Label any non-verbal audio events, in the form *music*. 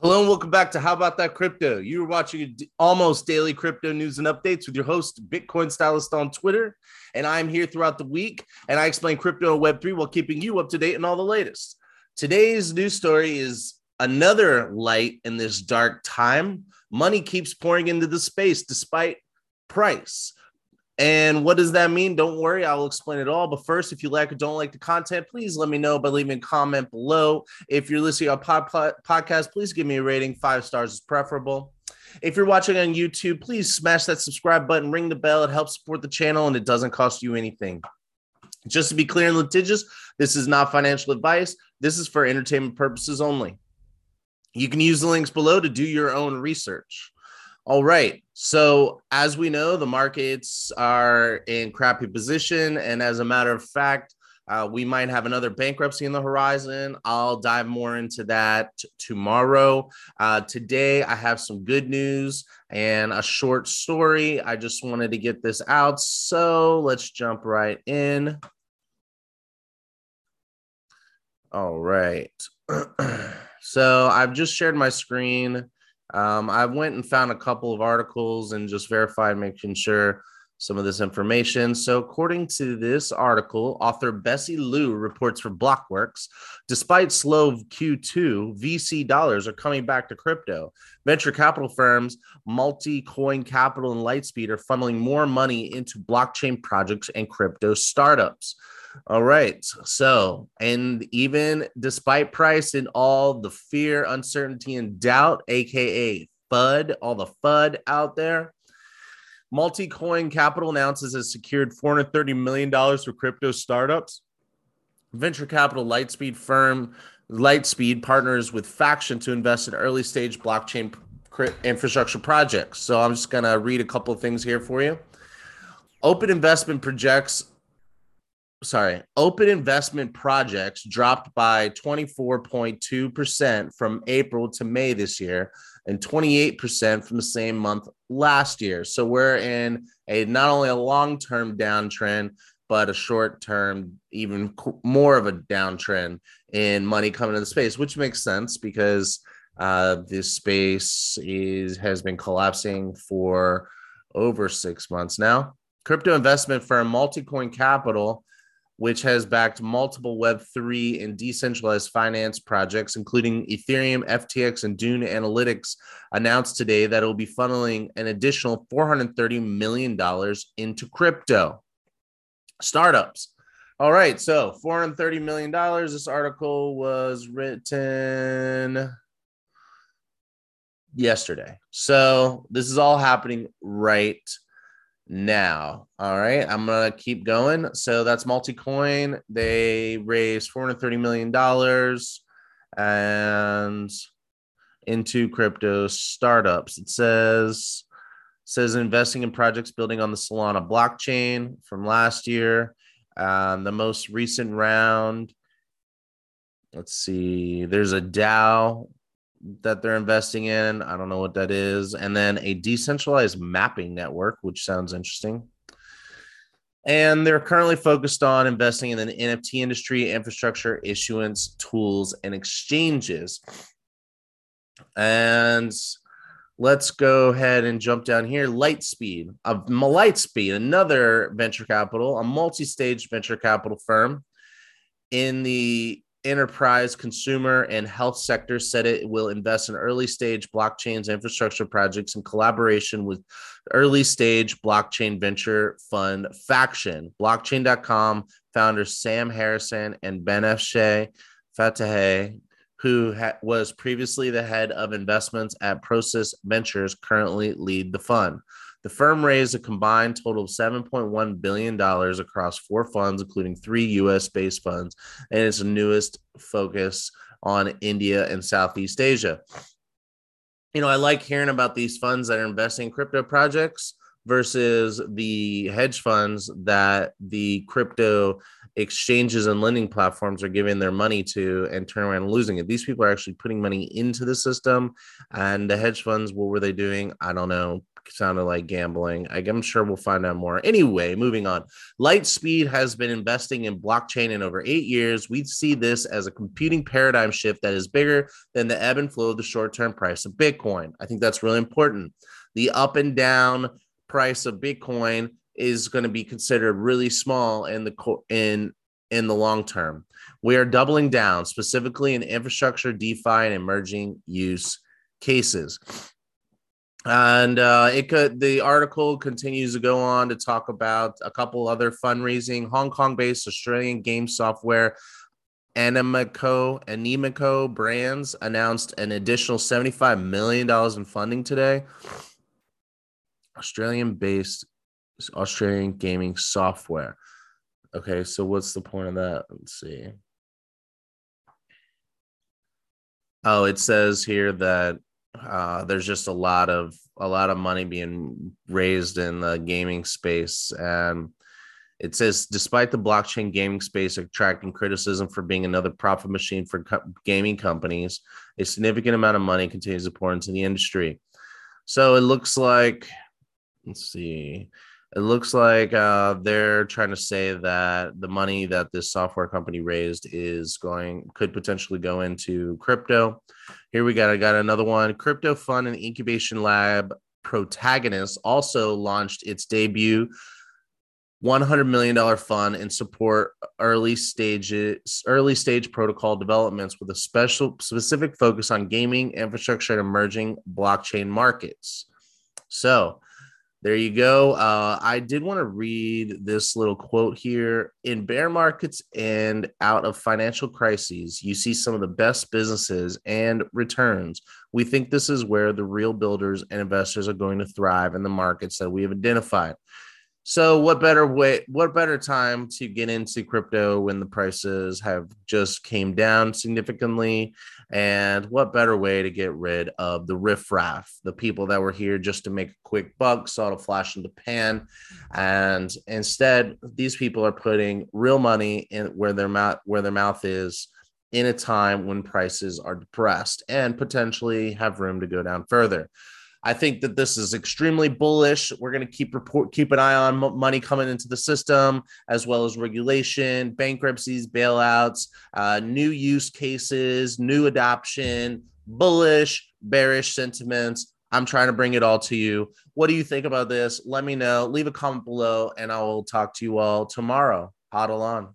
Hello and welcome back to How About That Crypto. You're watching almost daily crypto news and updates with your host, Bitcoin Stylist on Twitter. And I'm here throughout the week and I explain crypto and Web3 while keeping you up to date on all the latest. Today's news story is another light in this dark time. Money keeps pouring into the space despite price. And what does that mean? Don't worry, I'll explain it all. But first, if you like or don't like the content, please let me know by leaving a comment below. If you're listening on pod, pod, podcast, please give me a rating. Five stars is preferable. If you're watching on YouTube, please smash that subscribe button, ring the bell. It helps support the channel and it doesn't cost you anything. Just to be clear and litigious, this is not financial advice. This is for entertainment purposes only. You can use the links below to do your own research. All right. So, as we know, the markets are in crappy position. And as a matter of fact, uh, we might have another bankruptcy in the horizon. I'll dive more into that tomorrow. Uh, today, I have some good news and a short story. I just wanted to get this out. So, let's jump right in. All right. *clears throat* so, I've just shared my screen. Um, I went and found a couple of articles and just verified, making sure some of this information. So, according to this article, author Bessie Liu reports for Blockworks despite slow Q2, VC dollars are coming back to crypto. Venture capital firms, Multicoin Capital and Lightspeed are funneling more money into blockchain projects and crypto startups. All right. So, and even despite price and all the fear, uncertainty, and doubt, aka FUD, all the FUD out there, Multicoin Capital announces has secured $430 million for crypto startups. Venture capital Lightspeed firm Lightspeed partners with Faction to invest in early stage blockchain infrastructure projects. So I'm just going to read a couple of things here for you. Open Investment projects sorry, open investment projects dropped by 24.2% from April to May this year and 28% from the same month last year. So we're in a not only a long-term downtrend but a short-term even more of a downtrend in money coming to the space, which makes sense because uh, this space is has been collapsing for over 6 months now. Crypto investment firm Multicoin Capital which has backed multiple Web3 and decentralized finance projects, including Ethereum, FTX, and Dune Analytics, announced today that it will be funneling an additional $430 million into crypto startups. All right, so $430 million. This article was written yesterday. So this is all happening right now. All right, I'm gonna keep going. So that's Multicoin. They raised 430 million dollars and into crypto startups. It says says investing in projects building on the Solana blockchain from last year. Um, the most recent round. Let's see. There's a DAO that they're investing in. I don't know what that is. And then a decentralized mapping network, which sounds interesting. And they're currently focused on investing in the NFT industry, infrastructure, issuance, tools, and exchanges. And let's go ahead and jump down here. Lightspeed, a Lightspeed, another venture capital, a multi-stage venture capital firm in the enterprise, consumer, and health sectors said it will invest in early stage blockchains infrastructure projects in collaboration with early stage blockchain venture fund Faction. Blockchain.com founders Sam Harrison and Benafsheh Fattaheh, who ha- was previously the head of investments at Prosus Ventures, currently lead the fund. The firm raised a combined total of $7.1 billion across four funds, including three US based funds, and its newest focus on India and Southeast Asia. You know, I like hearing about these funds that are investing in crypto projects, versus the hedge funds that the crypto exchanges and lending platforms are giving their money to and turn around losing it. These people are actually putting money into the system. And the hedge funds, what were they doing? I don't know. Sounded like gambling. I'm sure we'll find out more. Anyway, moving on. Lightspeed has been investing in blockchain in over eight years. We see this as a computing paradigm shift that is bigger than the ebb and flow of the short term price of Bitcoin. I think that's really important. The up and down price of Bitcoin is going to be considered really small in the in in the long term. We are doubling down specifically in infrastructure, DeFi, and emerging use cases. And uh, it could the article continues to go on to talk about a couple other fundraising. Hong Kong-based Australian game software Animoca Animoca Brands announced an additional $75 million in funding today. Australian-based Australian gaming software. Okay, so what's the point of that? Let's see. Oh, it says here that uh, there's just a lot of a lot of money being raised in the gaming space, and it says despite the blockchain gaming space attracting criticism for being another profit machine for co- gaming companies, a significant amount of money continues to pour into the industry. So it looks like, let's see, it looks like uh, they're trying to say that the money that this software company raised is going could potentially go into crypto. Here we got I got another one. Crypto fund and incubation lab Protagonist also launched its debut $100 million fund and support early stages early stage protocol developments with a special specific focus on gaming infrastructure and emerging blockchain markets so there you go. Uh, I did want to read this little quote here. In bear markets and out of financial crises, you see some of the best businesses and returns. We think this is where the real builders and investors are going to thrive in the markets that we have identified. So what better way what better time to get into crypto when the prices have just came down significantly and what better way to get rid of the riffraff, the people that were here just to make a quick buck, saw the flash in the pan and instead these people are putting real money in where their mouth where their mouth is in a time when prices are depressed and potentially have room to go down further. I think that this is extremely bullish. We're going to keep report keep an eye on m- money coming into the system, as well as regulation, bankruptcies, bailouts, uh, new use cases, new adoption, bullish, bearish sentiments. I'm trying to bring it all to you. What do you think about this? Let me know. Leave a comment below, and I will talk to you all tomorrow. Huddle on.